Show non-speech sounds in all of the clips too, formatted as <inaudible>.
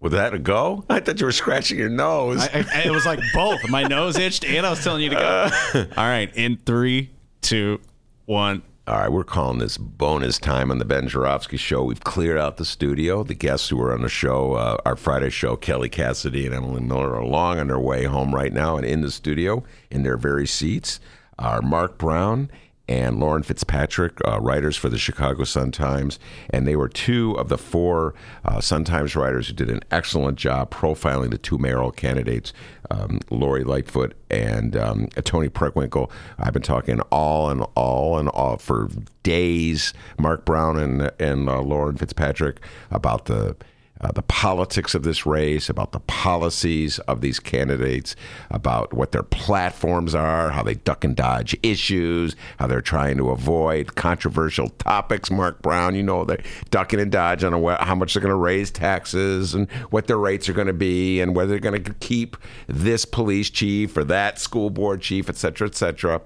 Was that a go? <laughs> I thought you were scratching your nose. I, I, it was like <laughs> both. My nose itched, and I was telling you to go. <laughs> All right, in three, two, one. All right, we're calling this bonus time on the Ben Joravsky Show. We've cleared out the studio. The guests who were on the show, uh, our Friday show, Kelly Cassidy and Emily Miller, are long on their way home right now and in the studio in their very seats are Mark Brown and Lauren Fitzpatrick, uh, writers for the Chicago Sun Times. And they were two of the four uh, Sun Times writers who did an excellent job profiling the two mayoral candidates, um, Lori Lightfoot and um, Toni Preckwinkle. I've been talking all and all and all for days, Mark Brown and, and uh, Lauren Fitzpatrick, about the uh, the politics of this race, about the policies of these candidates, about what their platforms are, how they duck and dodge issues, how they're trying to avoid controversial topics. Mark Brown, you know, they're ducking and dodging on how much they're going to raise taxes and what their rates are going to be and whether they're going to keep this police chief or that school board chief, et cetera, et cetera.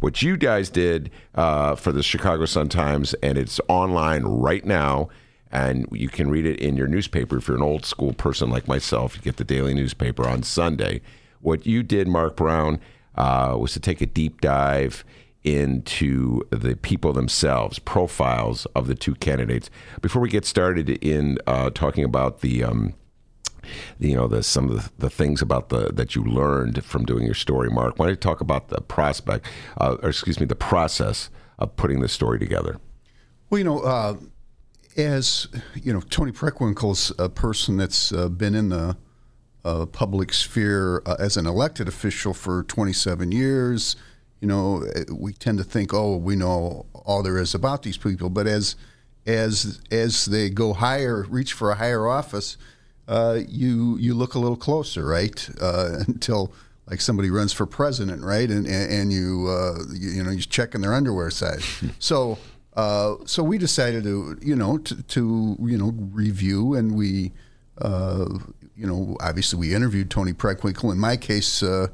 What you guys did uh, for the Chicago Sun Times, and it's online right now and you can read it in your newspaper if you're an old school person like myself. You get the daily newspaper on Sunday. What you did, Mark Brown, uh, was to take a deep dive into the people themselves, profiles of the two candidates. Before we get started in uh, talking about the um, you know the, some of the, the, things about the that you learned from doing your story, Mark. Why don't you talk about the prospect, uh, or excuse me, the process of putting the story together? Well, you know, uh, as you know, Toni Preckwinkle's a person that's uh, been in the uh, public sphere uh, as an elected official for 27 years. You know, we tend to think, oh, we know all there is about these people, but as as as they go higher, reach for a higher office, uh, you you look a little closer, right? Uh, <laughs> until like somebody runs for president, right? And and, and you, uh, you you know you're checking their underwear size. <laughs> so uh, so we decided to, you know, to, to you know review, and we, uh, you know, obviously we interviewed Toni Preckwinkle. In my case, uh,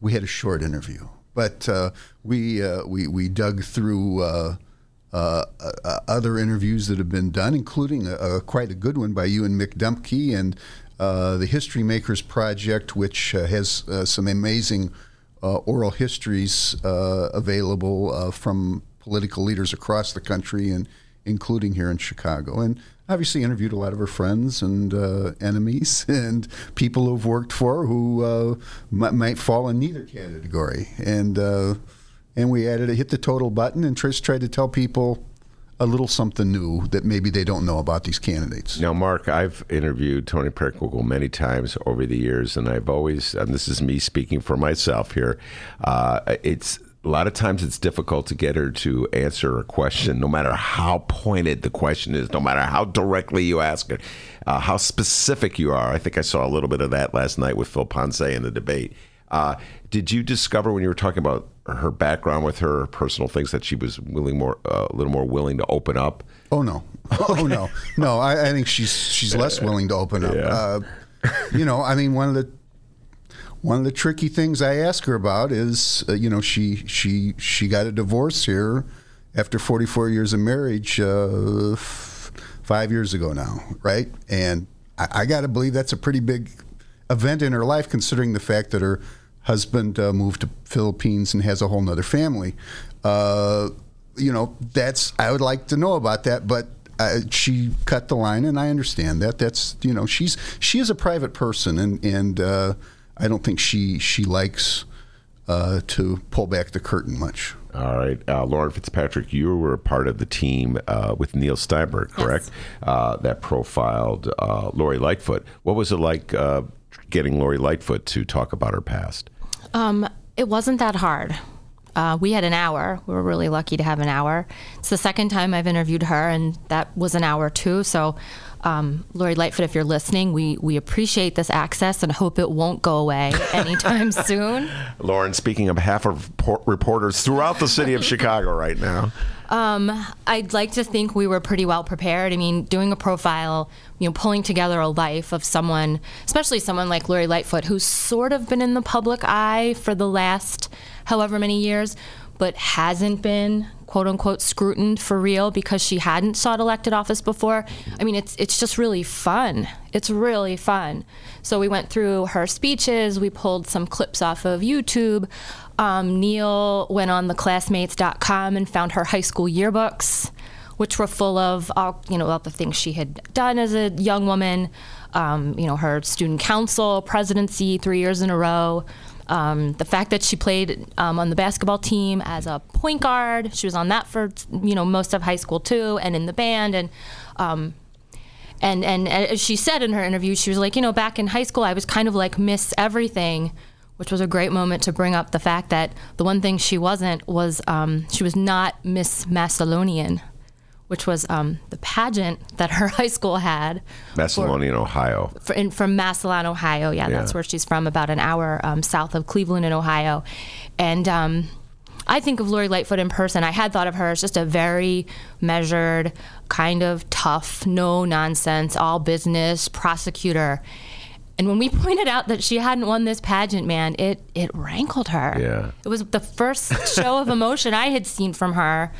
we had a short interview, but uh, we uh, we we dug through. Uh, uh, uh, other interviews that have been done, including a, a, quite a good one by you and Mick Dumke and the History Makers Project, which has some amazing oral histories available from political leaders across the country and including here in Chicago. And obviously interviewed a lot of her friends and uh, enemies <laughs> and people who've worked for who uh, might fall in neither category. And uh, and we added a hit the total button and Trish tried to tell people a little something new that maybe they don't know about these candidates. Now, Mark, I've interviewed Toni Preckwinkle many times over the years, and I've always, and this is me speaking for myself here, uh, it's a lot of times it's difficult to get her to answer a question, no matter how pointed the question is, no matter how directly you ask her, uh, how specific you are. I think I saw a little bit of that last night with Phil Ponce in the debate. Uh, did you discover when you were talking about her background with her personal things that she was willing more, uh, a little more willing to open up? Oh no, <laughs> oh no, no. I, I think she's she's less willing to open up. Yeah. Uh, you know, I mean, one of the one of the tricky things I ask her about is, uh, you know, she she she got a divorce here after 44 years of marriage uh, f- five years ago now, right? And I, I got to believe that's a pretty big event in her life, considering the fact that her husband uh, moved to Philippines and has a whole nother family. Uh, you know, that's I would like to know about that, but uh, she cut the line, and I understand that. That's you know, she's she is a private person, and and uh, I don't think she she likes uh, to pull back the curtain much. All right, uh, Lauren Fitzpatrick, you were a part of the team uh, with Neil Steinberg, correct? Yes. Uh, that profiled uh, Lori Lightfoot. What was it like uh, getting Lori Lightfoot to talk about her past? Um, it wasn't that hard. Uh, we had an hour. We were really lucky to have an hour. It's the second time I've interviewed her, and that was an hour too. So, um, Lori Lightfoot, if you're listening, we, we appreciate this access and hope it won't go away anytime <laughs> soon. Lauren, speaking on behalf of reporters throughout the city of <laughs> Chicago right now. Um, I'd like to think we were pretty well prepared. I mean, doing a profile, you know, pulling together a life of someone, especially someone like Lori Lightfoot, who's sort of been in the public eye for the last however many years, but hasn't been quote unquote scrutined for real because she hadn't sought elected office before. I mean, it's it's just really fun. It's really fun. So we went through her speeches. We pulled some clips off of YouTube. Um, Neil went on theclassmates.com and found her high school yearbooks, which were full of all you know all the things she had done as a young woman. Um, you know, her student council presidency three years in a row. Um, the fact that she played um, on the basketball team as a point guard, she was on that for you know most of high school too, and in the band, and um, and and as she said in her interview, she was like, you know, back in high school, I was kind of like Miss Everything, which was a great moment to bring up the fact that the one thing she wasn't was um, she was not Miss Massillonian, which was um, the pageant that her <laughs> high school had. Macedonian, Ohio. For, in, from Massillon, Ohio. Yeah, Yeah. that's where she's from, about an hour um, south of Cleveland in Ohio. And um, I think of Lori Lightfoot in person. I had thought of her as just a very measured, kind of tough, no nonsense, all business prosecutor. And when we <laughs> pointed out that she hadn't won this pageant, man, it it rankled her. Yeah. It was the first show of emotion I had seen from her.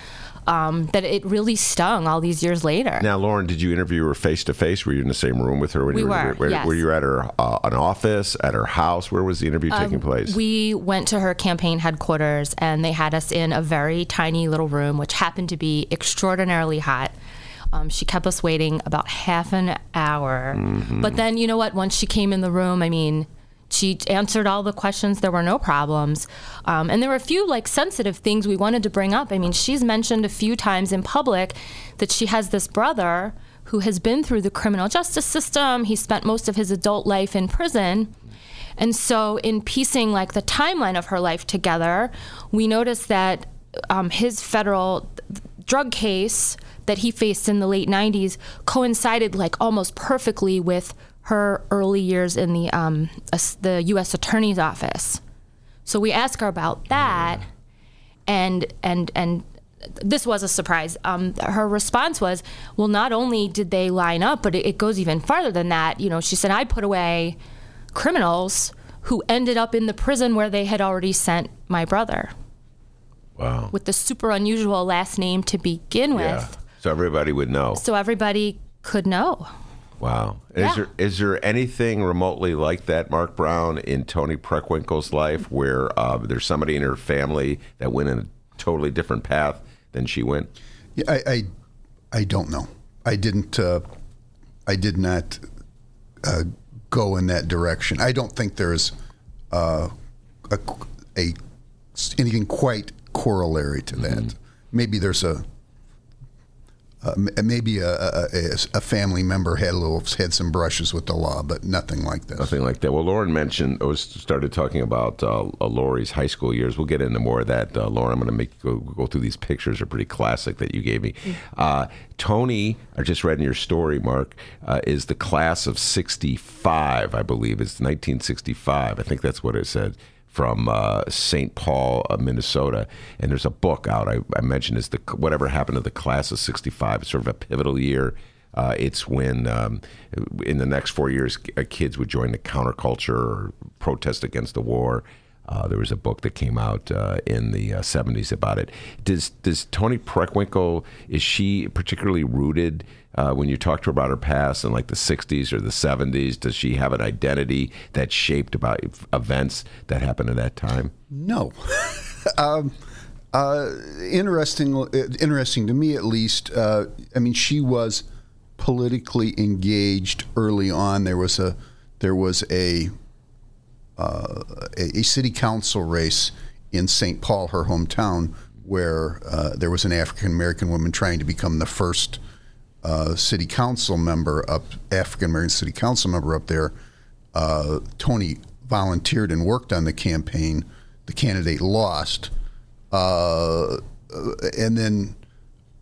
Um, that it really stung all these years later. Now, Lauren, did you interview her face to face? Were you in the same room with her? When We you were, Were, yes. were you at her uh, an office, at her house? Where was the interview taking place? Um, We went to her campaign headquarters and they had us in a very tiny little room, which happened to be extraordinarily hot. Um, she kept us waiting about half an hour. But then, you know what? Once she came in the room, I mean, she answered all the questions. There were no problems. Um, and there were a few like sensitive things we wanted to bring up. I mean, she's mentioned a few times in public that she has this brother who has been through the criminal justice system. He spent most of his adult life in prison. And so, in piecing like the timeline of her life together, we noticed that um, his federal drug case that he faced in the late 90s coincided like almost perfectly with her early years in the um, the U.S. Attorney's Office. So we asked her about that, and and and this was a surprise. Um, her response was, "Well, not only did they line up, but it, it goes even farther than that. You know, she said I put away criminals who ended up in the prison where they had already sent my brother wow. with the super unusual last name to begin with, Yeah. So everybody would know. so everybody could know." Wow. Yeah. Is there is there anything remotely like that, Mark Brown, in Toni Preckwinkle's life, where uh, there's somebody in her family that went in a totally different path than she went? Yeah, I, I, I don't know. I didn't. Uh, I did not uh, go in that direction. I don't think there's uh, a, a anything quite corollary to that. Maybe there's a. Uh, maybe a, a, a, a family member had a little had some brushes with the law, but nothing like this. Nothing like that. Well, Lauren mentioned, or started talking about uh, uh, Lori's high school years. We'll get into more of that. Uh, Lauren, I'm going to make go, go through these pictures. They're pretty classic that you gave me. Uh, Toni, I just read in your story, Mark, uh, is the class of 65, I believe. It's 1965. I think that's what it said. From uh, St. Paul, uh, Minnesota, and there's a book out. I, I mentioned is the whatever happened to the class of '65. It's sort of a pivotal year uh, it's when, um, in the next four years, uh, kids would join the counterculture or protest against the war. Uh, there was a book that came out uh, in the uh, 70s about it. Does does Toni Preckwinkle is she particularly rooted uh, when you talk to her about her past in like the 60s or the 70s? Does she have an identity that's shaped about events that happened at that time? No. <laughs> um, uh, interesting, interesting to me at least. Uh, I mean, she was politically engaged early on. There was a there was a uh, a, a city council race in St. Paul, her hometown, where uh, there was an African American woman trying to become the first uh, city council member up, African American city council member up there. Uh, Toni volunteered and worked on the campaign. The candidate lost, uh, and then,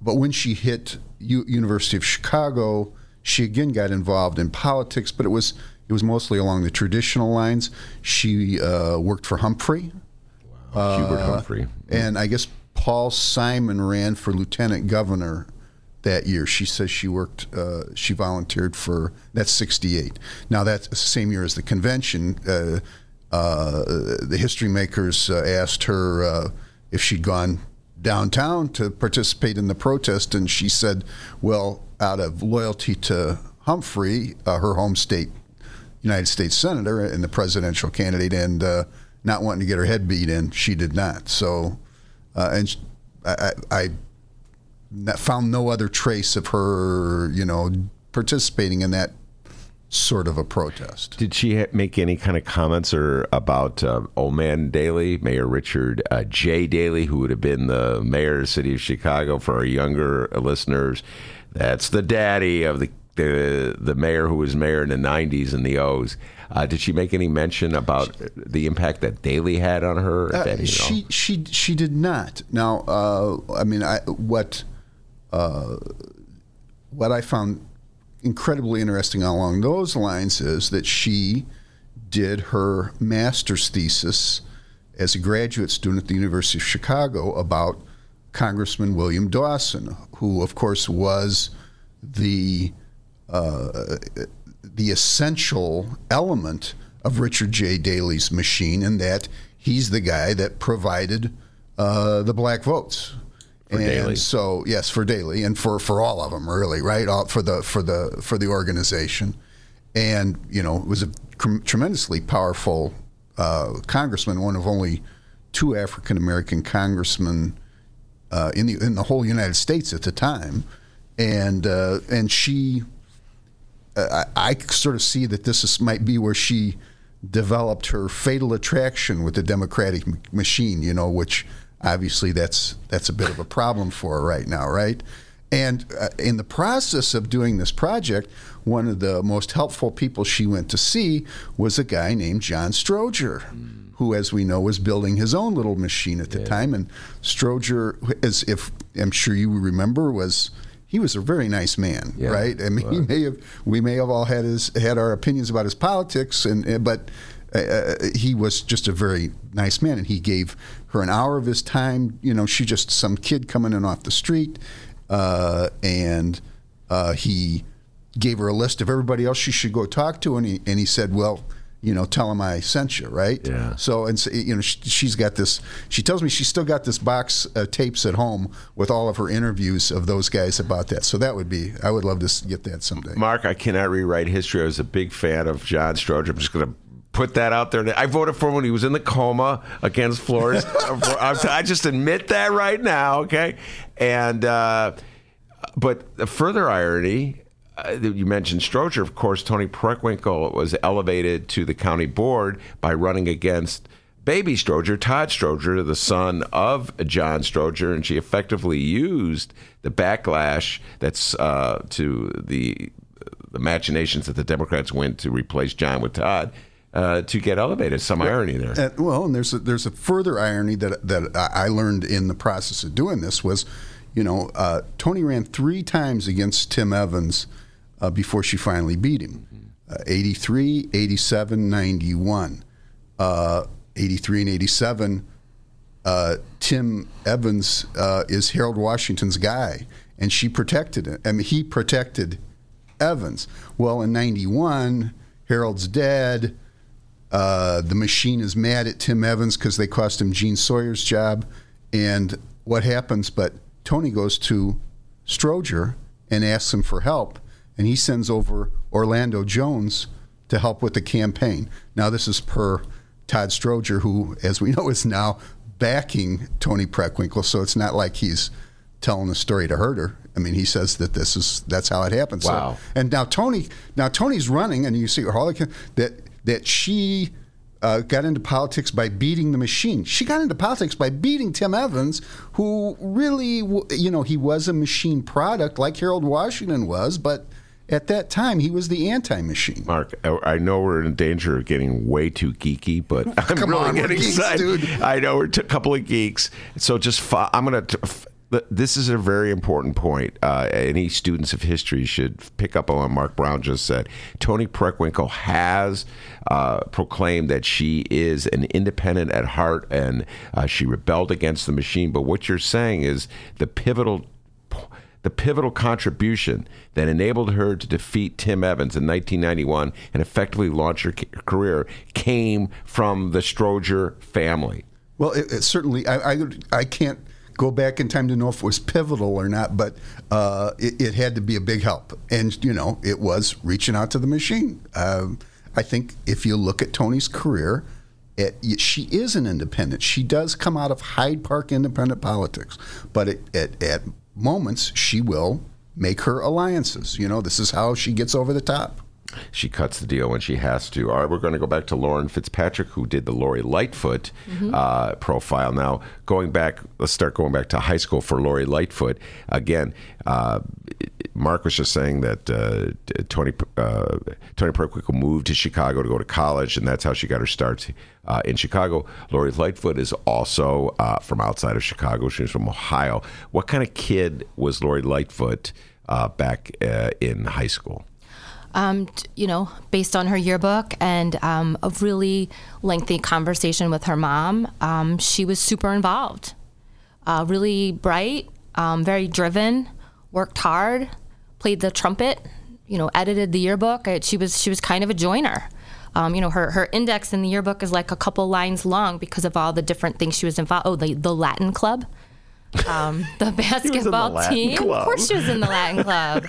but when she hit U- University of Chicago, she again got involved in politics, but it was it was mostly along the traditional lines. She uh, worked for Humphrey, Hubert Humphrey. and I guess Paul Simon ran for lieutenant governor that year. She says she worked, uh, she volunteered for, that's 68. Now, that's the same year as the convention. Uh, uh, the history makers uh, asked her uh, if she'd gone downtown to participate in the protest, and she said, well, out of loyalty to Humphrey, uh, her home state United States senator and the presidential candidate, and uh, not wanting to get her head beat in, she did not. So, uh, and I I, I, found no other trace of her, you know, participating in that sort of a protest. Did she ha- make any kind of comments or about uh, old man Daley, Mayor Richard uh, J. Daley, who would have been the mayor of the city of Chicago for our younger listeners? That's the daddy of the the, the mayor who was mayor in the 90s and the O's. Uh, did she make any mention about the impact that Daley had on her? Uh, any, at all? she she she did not. Now, uh, I mean, I what uh, what I found incredibly interesting along those lines is that she did her master's thesis as a graduate student at the University of Chicago about Congressman William Dawson, who, of course, was the uh, the essential element of Richard J. Daley's machine, in that he's the guy that provided uh, the black votes. For and Daley. so yes, for Daley and for, for all of them, really, right? All, for the for the for the organization, and you know, it was a tr- tremendously powerful uh, congressman, one of only two African American congressmen uh, in the in the whole United States at the time, and uh, and she, uh, I, I sort of see that this is, might be where she developed her fatal attraction with the Democratic m- machine. You know, which obviously that's that's a bit of a problem for her right now, right? And uh, in the process of doing this project, one of the most helpful people she went to see was a guy named John Stroger, who, as we know, was building his own little machine at the time. And Stroger, as if I'm sure you remember, was he was a very nice man, Yeah, right? I mean, he may have we may have all had his had our opinions about his politics, and uh, but uh, he was just a very nice man, and he gave her an hour of his time. You know, she just some kid coming in off the street, uh, and uh, he gave her a list of everybody else she should go talk to, and he and he said, well. You know, tell him I sent you, right? Yeah. So, and so, you know, sh- she's got this. She tells me she's still got this box of tapes at home with all of her interviews of those guys about that. So that would be. I would love to get that someday. Mark, I cannot rewrite history. I was a big fan of John Stroger. I'm just going to put that out there. I voted for him when he was in the coma against Flores. <laughs> I just admit that right now, okay? And uh, but the further irony. Uh, that you mentioned Stroger, of course. Toni Preckwinkle was elevated to the county board by running against baby Stroger, Todd Stroger, the son of John Stroger, and she effectively used the backlash that's uh, to the the machinations that the Democrats went to replace John with Todd uh, to get elevated. Some irony there. And, well, and there's a, there's a further irony that that I I learned in the process of doing this was, you know, uh, Toni ran three times against Tim Evans uh, before she finally beat him. Uh, 83, 87, 91. Uh, 83 and 87, uh, Tim Evans uh, is Harold Washington's guy, and she protected him. I mean, he protected Evans. Well, in 91, Harold's dead. Uh, the machine is mad at Tim Evans because they cost him Gene Sawyer's job. And what happens? But Toni goes to Stroger and asks him for help, and he sends over Orlando Jones to help with the campaign. Now, this is per Todd Stroger, who, as we know, is now backing Toni Preckwinkle. So it's not like he's telling a story to hurt her. I mean, he says that this is that's how it happened. So- Wow. and now Toni, now Toni's running, and you see Harlequin that that she uh, got into politics by beating the machine. She got into politics by beating Tim Evans, who really, you know, he was a machine product like Harold Washington was, but at that time, he was the anti-machine. Mark, I I know we're in danger of getting way too geeky, but I'm Come really on, getting geeks, excited. dude. I know we're a couple of geeks, so just fo- I'm gonna. T- f- th- this is a very important point. Uh, any students of history should pick up on what Mark Brown just said. Toni Preckwinkle has uh, proclaimed that she is an independent at heart and uh, she rebelled against the machine. But what you're saying is the pivotal the pivotal contribution that enabled her to defeat Tim Evans in 1991 and effectively launch her career came from the Stroger family. Well, it, it certainly, I, I, I can't go back in time to know if it was pivotal or not, but uh, it, it had to be a big help. And, you know, it was reaching out to the machine. Um, I think if you look at Toni's career, it, she is an independent. She does come out of Hyde Park independent politics, but it, at, at moments she will make her alliances. You know, this is how she gets over the top. She cuts the deal when she has to. All right, we're going to go back to Lauren Fitzpatrick, who did the Lori Lightfoot uh, profile. Now, going back, let's start going back to high school for Lori Lightfoot. Again, uh, Mark was just saying that uh, Toni uh, Toni Preckwinkle moved to Chicago to go to college, and that's how she got her start uh, in Chicago. Lori Lightfoot is also uh, from outside of Chicago. She's from Ohio. What kind of kid was Lori Lightfoot uh, back uh, in high school? Um, you know, based on her yearbook and um, a really lengthy conversation with her mom, um, she was super involved. Uh, really bright, um, very driven, worked hard, played the trumpet, you know, edited the yearbook. She was she was kind of a joiner. Um, you know, her, her index in the yearbook is like a couple lines long because of all the different things she was involved. Oh, the the Latin club, um, <laughs> the basketball Latin team. club. Of course, she was in the Latin <laughs> club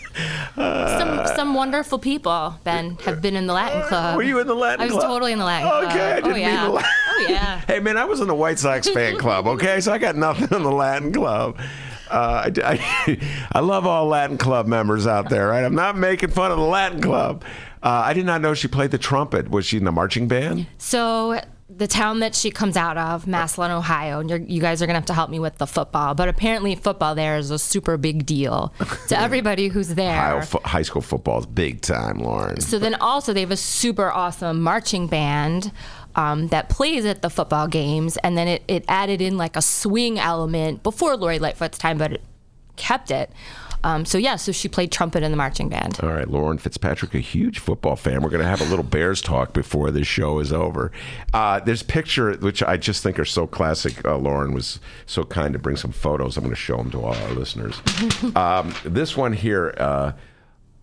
some some wonderful people, Ben, have been in the Latin club. Uh, Were you in the Latin Club? I was club? totally in the Latin club. Okay, I didn't oh, yeah. mean the Latin. Oh yeah. <laughs> Hey man, I was in the White Sox fan club. Okay, so I got nothing in the Latin club. Uh, I, I, I love all Latin club members out there. Right, I'm not making fun of the Latin club. Uh, I did not know she played the trumpet. Was she in the marching band? So the town that she comes out of, Massillon, Ohio, and you're, you guys are gonna have to help me with the football. But apparently, football there is a super big deal <laughs> to everybody who's there. Ohio fo- high school football is big time, Lauren. So then also they have a super awesome marching band um, that plays at the football games, and then it, it added in like a swing element before Lori Lightfoot's time, but it kept it. Um, so yeah, so she played trumpet in the marching band. All right, Lauren Fitzpatrick, a huge football fan. We're going to have a little Bears talk before this show is over. Uh, there's a picture which I just think are so classic. Uh, Lauren was so kind to bring some photos. I'm going to show them to all our listeners. <laughs> um, this one here, uh,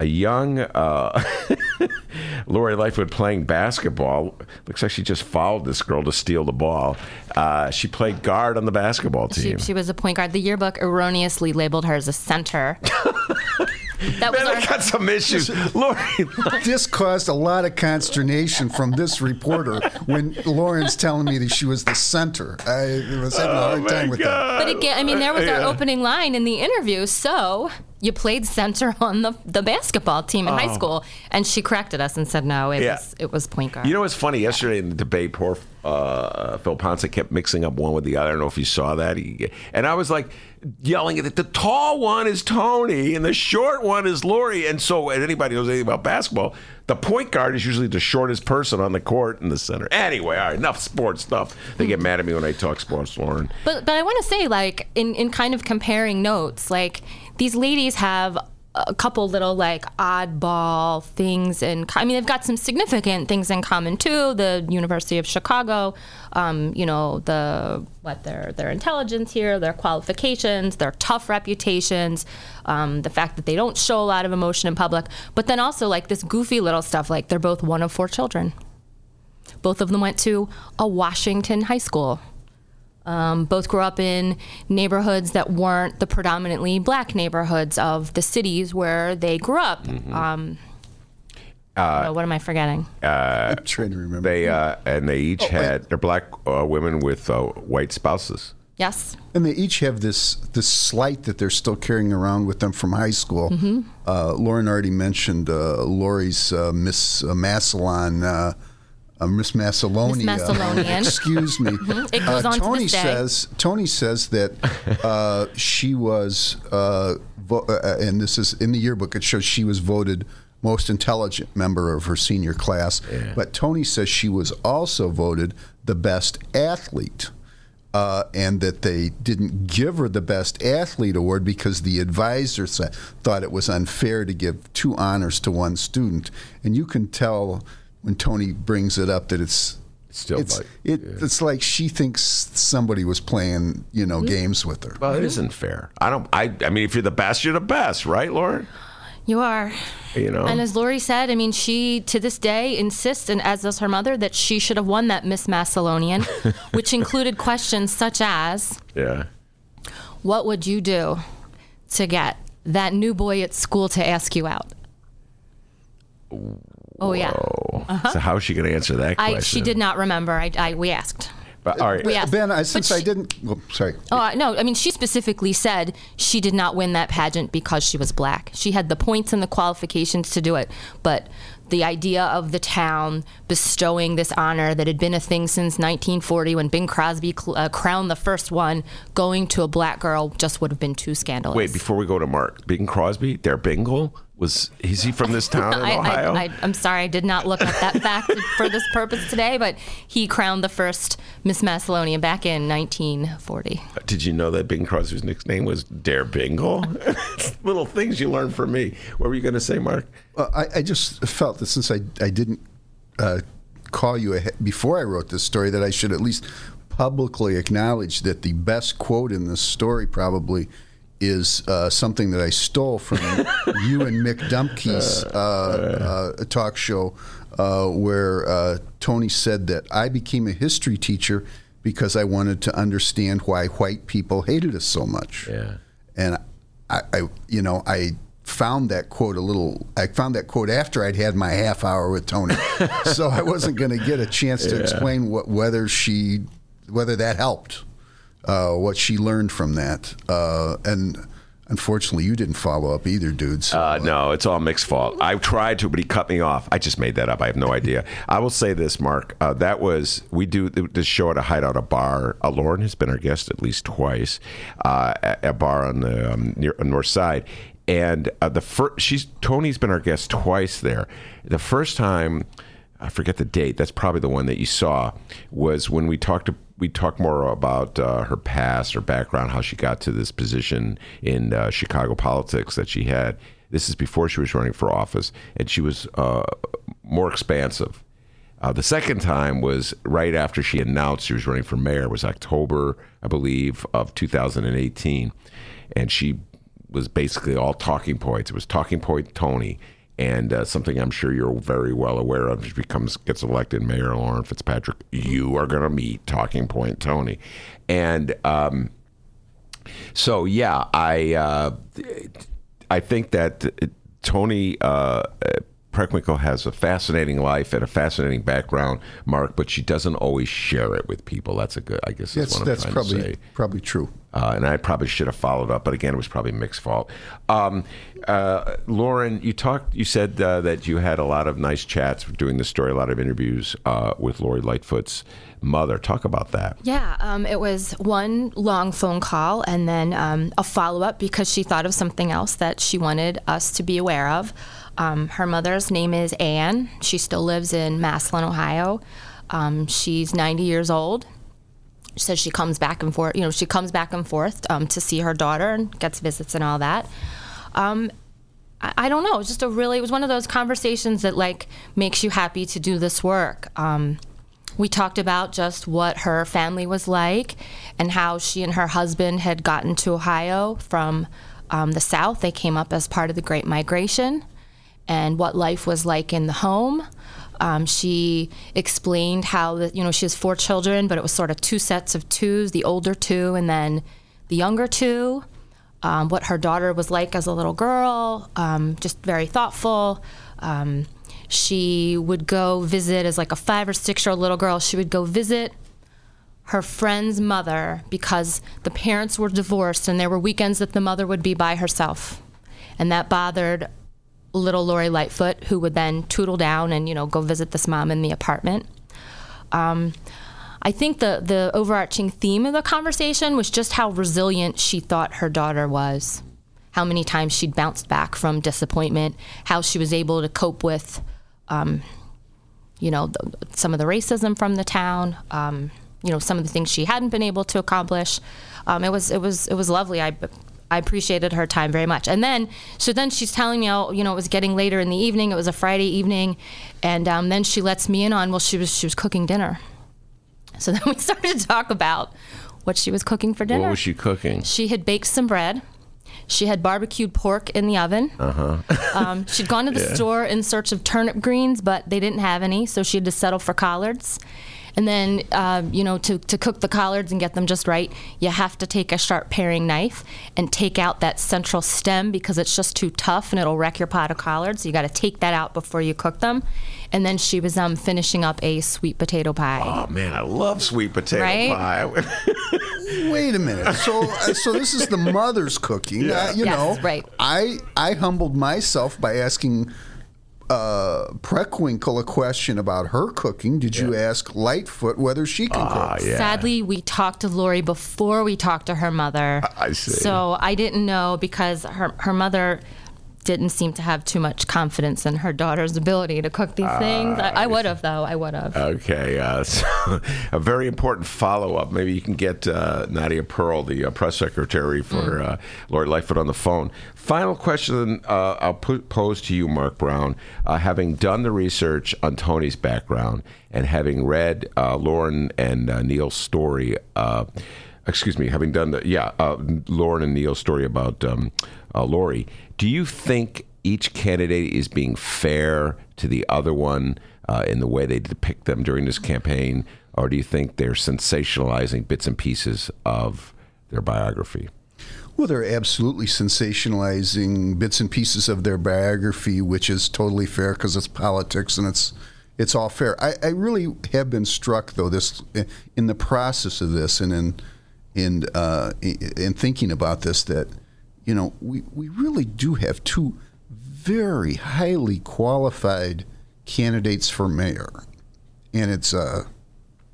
a young uh, <laughs> Lori Lightfoot playing basketball. Looks like she just followed this girl to steal the ball. Uh, she played guard on the basketball team. she was a point guard. The yearbook erroneously labeled her as a center. <laughs> that was Man, I our, got some issues. Lori, <laughs> This caused a lot of consternation from this reporter when Lauren's telling me that she was the center. I was having a hard time with that. but again, I mean, there was our Yeah. opening line in the interview. So you played center <laughs> on the the basketball team in high school, and she corrected us and said no, it Oh. Yeah. was it was point guard. You know what's funny? Yesterday in the debate, poor uh, Phil Ponce kept mixing up one with the other. I don't know if you saw that. He, and I was like yelling at it. The tall one is Toni, and the short one is Lori. And so, and anybody knows anything about basketball, the point guard is usually the shortest person on the court in the center. Anyway, all right, enough sports stuff. They get mad at me when I talk sports, Lauren. But but I want to say like in in kind of comparing notes, like these ladies have a couple little like oddball things and I mean they've got some significant things in common too. The University of Chicago, um, you know the what their their intelligence here, their qualifications, their tough reputations, um, the fact that they don't show a lot of emotion in public, but then also like this goofy little stuff like they're both one of four children. Both of them went to a Washington high school. Um, both grew up in neighborhoods that weren't the predominantly black neighborhoods of the cities where they grew up. Um, oh, what am I forgetting? I'm trying to remember. They uh, and they each had they're black uh, women with uh, white spouses. yes. And they each have this this slight that they're still carrying around with them from high school. Mm-hmm. Uh, Lauren already mentioned uh, Lori's uh, Miss uh, Massillon. Uh, uh, Miss Macedonia. Miss Massillonian. <laughs> Excuse me. <laughs> It goes Uh, on to Toni this day. says Toni says that uh, she was, uh, vo- uh, and this is in the yearbook. It shows she was voted most intelligent member of her senior class. But Toni says she was also voted the best athlete. Uh, and that they didn't give her the best athlete award because the advisor thought it was unfair to give two honors to one student. And you can tell when Toni brings it up that it's Still it's like- it, it's like she thinks somebody was playing you know mm-hmm. games with her. Well, it isn't fair. I don't. I. I mean, if you're the best, you're the best, right, Lauren? You are. You know. And as Lori said, I mean, she to this day insists, and as does her mother, that she should have won that Miss Massillonian, <laughs> which included questions such as, yeah. "What would you do to get that new boy at school to ask you out?" Oh yeah, Oh. So how's she going to answer that question? I she did not remember. I, I we asked. But, all right. We asked. Ben, I, But since I didn't, well, sorry. Oh I- no! I mean, she specifically said she did not win that pageant because she was black. She had the points and the qualifications to do it, but the idea of the town bestowing this honor that had been a thing since 1940 when Bing Crosby cl- uh, crowned the first one, going to a black girl just would have been too scandalous. Wait, before we go to Mark, Bing Crosby, Der Bingle was is he from this <laughs> town in I, Ohio? I, I, I'm sorry, I did not look up that fact <laughs> for this purpose today, but he crowned the first Miss Macedonia back in 1940. Did you know that Bing Crosby's nickname was Der Bingle? <laughs> Little things you learn from me. What were you going to say, Mark? Well, I, I just felt that since I, I didn't uh, call you ahead, before I wrote this story, that I should at least publicly acknowledge that the best quote in this story probably is uh, something that I stole from you and Mick Dumke's <laughs> uh, uh, talk show, uh, where uh, Toni said that I became a history teacher because I wanted to understand why white people hated us so much. Yeah. and I, I you know I found that quote a little I found that quote after I'd had my half hour with Toni. <laughs> So I wasn't going to get a chance to explain what whether she whether that helped uh, what she learned from that uh, and unfortunately you didn't follow up either dude so, Uh, no, it's all Mick's fault. I tried to, but he cut me off. I just made that up. I have no idea. I will say this, Mark. Uh, that was we do this show at a hideout, a bar. Uh, Lauren has been our guest at least twice, uh, at a bar on the um, near on north side. And the first, she's Toni's been our guest twice there. The first time, I forget the date. That's probably the one that you saw. Was when we talked to we talked more about uh, her past, her background, how she got to this position in uh, Chicago politics that she had. This is before she was running for office, and she was uh, more expansive. Uh, the second time was right after she announced she was running for mayor. It was October, I believe, of 2018, and she was basically all talking points. It was talking point Toni, and uh, something I'm sure you're very well aware of. She becomes gets elected mayor, Lauren Fitzpatrick. You are going to meet talking point Toni, and. Um, so yeah, I uh, I think that Toni uh, Preckwinkle has a fascinating life and a fascinating background, Mark, but she doesn't always share it with people. That's a good, I guess, that's that's what I'm that's probably to say. probably true Uh, and I probably should have followed up, but again, it was probably Mick's fault. Um, uh, Lauren, you talked, you said uh, that you had a lot of nice chats doing the story, a lot of interviews uh, with Lori Lightfoot's mother. Talk about that. Yeah, um, it was one long phone call and then um, a follow up because she thought of something else that she wanted us to be aware of. Um, her mother's name is Anne. She still lives in Massillon, Ohio. Um, she's 90 years old. She says she comes back and forth. You know, she comes back and forth um, to see her daughter and gets visits and all that. Um, I, I don't know. It was just a really. It was one of those conversations that like makes you happy to do this work. Um, we talked about just what her family was like and how she and her husband had gotten to Ohio from um, the South. They came up as part of the Great Migration and what life was like in the home. Um, she explained how the, you know she has four children, but it was sort of two sets of twos, the older two and then the younger two. Um, what her daughter was like as a little girl, um, just very thoughtful. Um, she would go visit as like a five or six year old little girl. She would go visit her friend's mother because the parents were divorced and there were weekends that the mother would be by herself. And that bothered little Lori Lightfoot, who would then tootle down and, you know, go visit this mom in the apartment. Um, I think the, the overarching theme of the conversation was just how resilient she thought her daughter was. how many times she'd bounced back from disappointment, how she was able to cope with, um, you know, some of the racism from the town, um, you know, some of the things she hadn't been able to accomplish. Um, it was it was it was lovely. I I appreciated her time very much. And then, so then she's telling me, oh, you know, it was getting later in the evening. It was a Friday evening, and um, then she lets me in on, well, she was she was cooking dinner. So then we <laughs> started to talk about what she was cooking for dinner. What was she cooking? She had baked some bread. She had barbecued pork in the oven. Uh-huh. um, she'd gone to the <laughs> store in search of turnip greens, but they didn't have any, so she had to settle for collards. And then, uh, you know, to, to cook the collards and get them just right, you have to take a sharp paring knife and take out that central stem because it's just too tough and it'll wreck your pot of collards. So you got to take that out before you cook them. And then she was um, finishing up a sweet potato pie. Oh man, I love sweet potato Right? pie. <laughs> Wait a minute. So, uh, so this is the mother's cooking. Uh, you Yes, know, right. I I humbled myself by asking uh, Preckwinkle a question about her cooking. Did you ask Lightfoot whether she can Ah, cook? yeah. Sadly, we talked to Lori before we talked to her mother. I see. So I didn't know because her her mother didn't seem to have too much confidence in her daughter's ability to cook these things. I, I would have though. I would have. Okay, uh, <laughs> so a very important follow up. Maybe you can get uh, Nadia Pearl, the uh, press secretary for Mm. uh, Lori Lightfoot, on the phone. Final question uh, I'll put, pose to you, Mark Brown. Uh, having done the research on Toni's background and having read uh, Lauren and uh, Neil's story, uh, excuse me, having done the, yeah, uh, Lauren and Neil's story about um, uh, Lori, do you think each candidate is being fair to the other one uh, in the way they depict them during this campaign, or do you think they're sensationalizing bits and pieces of their biography? Well, they're absolutely sensationalizing bits and pieces of their biography, which is totally fair because it's politics and it's it's all fair. I, I really have been struck though this in the process of this and in in uh, in thinking about this that you know we we really do have two very highly qualified candidates for mayor, and it's a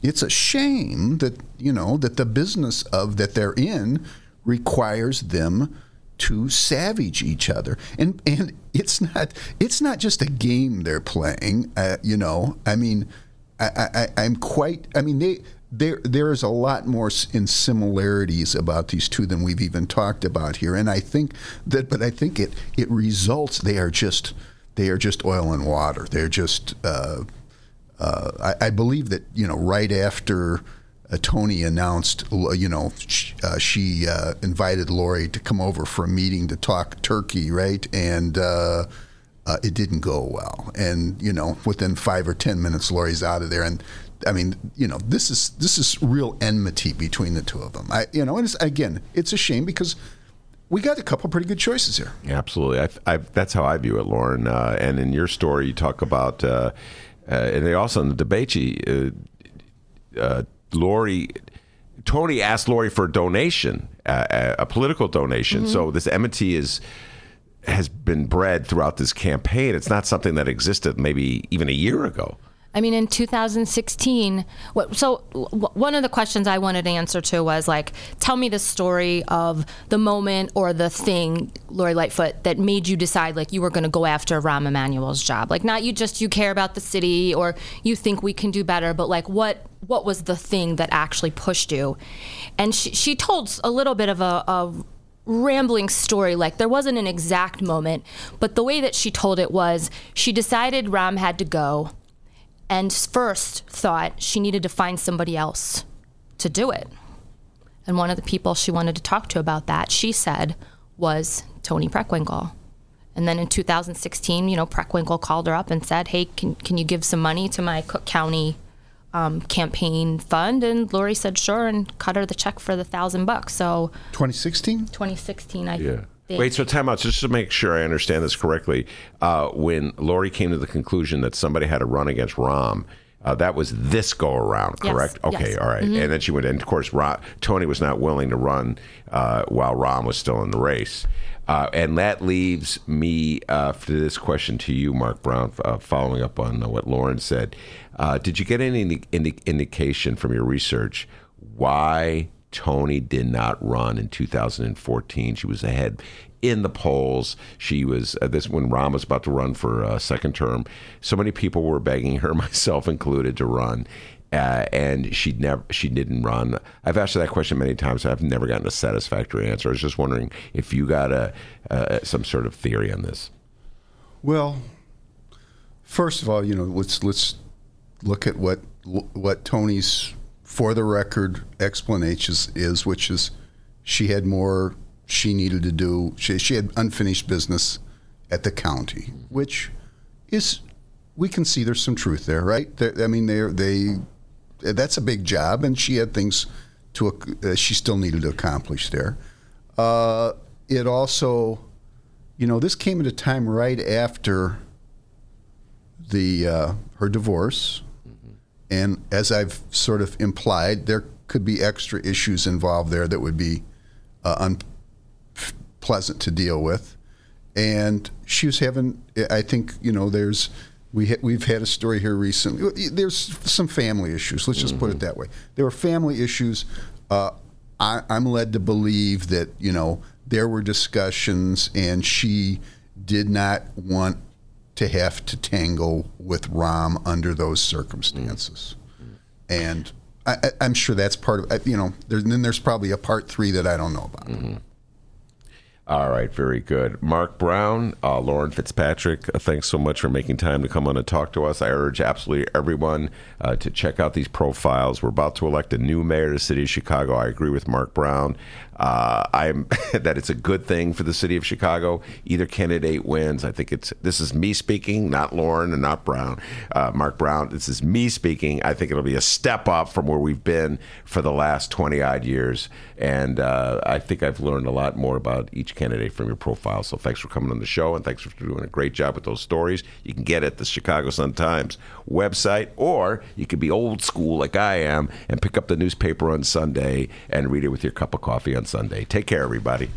it's a shame that you know that the business of that they're in requires them to savage each other. And and it's not it's not just a game they're playing uh, you know. I mean I, I i'm quite i mean they there there is a lot more in similarities about these two than we've even talked about here and i think that but i think it it results they are just they are just oil and water they're just uh, uh, I, I believe that you know right after uh, Toni announced, you know, uh, she uh, invited Lori to come over for a meeting to talk turkey, right? And uh, uh, it didn't go well. And you know, within five or ten minutes, Lori's out of there. And I mean, you know, this is this is real enmity between the two of them. I, you know, and it's, again, it's a shame because we got a couple pretty good choices here. Absolutely. I, I, that's how I view it, Lauren. Uh, and in your story, you talk about, uh, uh, and they also in the debate, you, uh, uh, Lori, Toni asked Lori for a donation, uh, a political donation. So this enmity is has been bred throughout this campaign. It's not something that existed maybe even a year ago. I mean, in 2016, what, so w- one of the questions I wanted to answer to was like, tell me the story of the moment or the thing, Lori Lightfoot, that made you decide like you were going to go after Rahm Emanuel's job. Like, not you just you care about the city or you think we can do better, but like what what was the thing that actually pushed you? And she she told a little bit of a. a rambling story like there wasn't an exact moment but the way that she told it was she decided Rahm had to go and first thought she needed to find somebody else to do it. And one of the people she wanted to talk to about that, she said, was Toni Preckwinkle. And then in 2016, you know, Preckwinkle called her up and said, "Hey, can can you give some money to my Cook County um, campaign fund?" And Lori said, "Sure," and cut her the check for the thousand bucks. So 2016. 2016, I Yeah. Wait, so time out. Just to make sure I understand this correctly, uh, when Lori came to the conclusion that somebody had to run against Rahm, uh, that was this go around, Yes, correct? Okay, yes. all right. And then she went, and of course, Ron, Toni was not willing to run uh, while Rahm was still in the race. Uh, and that leaves me uh, for this question to you, Mark Brown, uh, following up on uh, what Lauren said. Uh, did you get any indi- indication from your research why Toni did not run in 2014? She was ahead in the polls. She was uh, this when Rahm was about to run for uh, second term. So many people were begging her, <laughs> myself included, to run. Uh, and she never she didn't run. I've asked her that question many times. I've never gotten a satisfactory answer. I was just wondering if you got a uh, some sort of theory on this. Well, first of all, you know, let's let's look at what what Toni's for the record explanation is, which is she had more she needed to do. She, she had unfinished business at the county, which is we can see there's some truth there, right? They're, I mean, they they that's a big job, and she had things to uh, she still needed to accomplish there. Uh, it also, you know, this came at a time right after the uh, her divorce. And as I've sort of implied, there could be extra issues involved there that would be uh, unpleasant to deal with. And she was having, I think, you know, there's we ha- we've had a story here recently. There's some family issues. Let's just mm-hmm. put it mm-hmm. that way. There were family issues. Uh, I, I'm led to believe that you know there were discussions, and she did not want to have to tangle with Rahm under those circumstances. Mm-hmm. And I, am sure that's part of you know. Then there's probably a part three that I don't know about. Mm-hmm. All right, very good. Mark Brown, uh, Lauren FitzPatrick, uh, thanks so much for making time to come on and talk to us. I urge absolutely everyone uh, to check out these profiles. We're about to elect a new mayor of the city of Chicago. I agree with Mark Brown. Uh, I'm <laughs> that it's a good thing for the city of Chicago. Either candidate wins. I think it's this is me speaking, not Lauren and not Brown, uh, Mark Brown. This is me speaking. I think it'll be a step up from where we've been for the last twenty odd years, and I think I've learned a lot more about each candidate from your profile. So thanks for coming on the show, and thanks for doing a great job with those stories. You can get it at the Chicago Sun Times website, or you could be old school like I am and pick up the newspaper on Sunday and read it with your cup of coffee on Sunday. Take care, everybody.